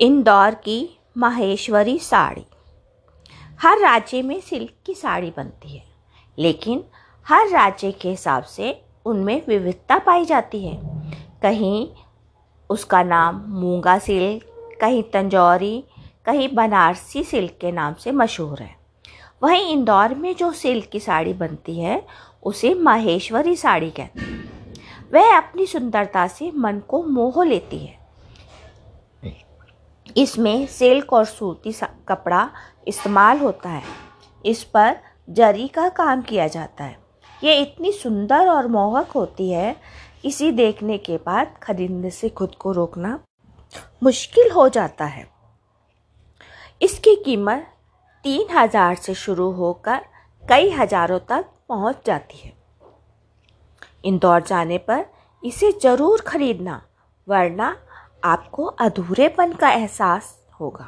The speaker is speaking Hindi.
इंदौर की माहेश्वरी साड़ी। हर राज्य में सिल्क की साड़ी बनती है, लेकिन हर राज्य के हिसाब से उनमें विविधता पाई जाती है। कहीं उसका नाम मूँगा सिल्क, कहीं तंजौरी, कहीं बनारसी सिल्क के नाम से मशहूर है। वहीं इंदौर में जो सिल्क की साड़ी बनती है, उसे माहेश्वरी साड़ी कहते हैं। वह अपनी सुंदरता से मन को मोह लेती है। इसमें सिल्क और सूती कपड़ा इस्तेमाल होता है। इस पर जरी का काम किया जाता है। ये इतनी सुंदर और मोहक होती है, इसी देखने के बाद खरीदने से खुद को रोकना मुश्किल हो जाता है। इसकी कीमत तीन हज़ार से शुरू होकर कई हज़ारों तक पहुँच जाती है। इंदौर जाने पर इसे ज़रूर खरीदना, वरना आपको अधूरेपन का एहसास होगा।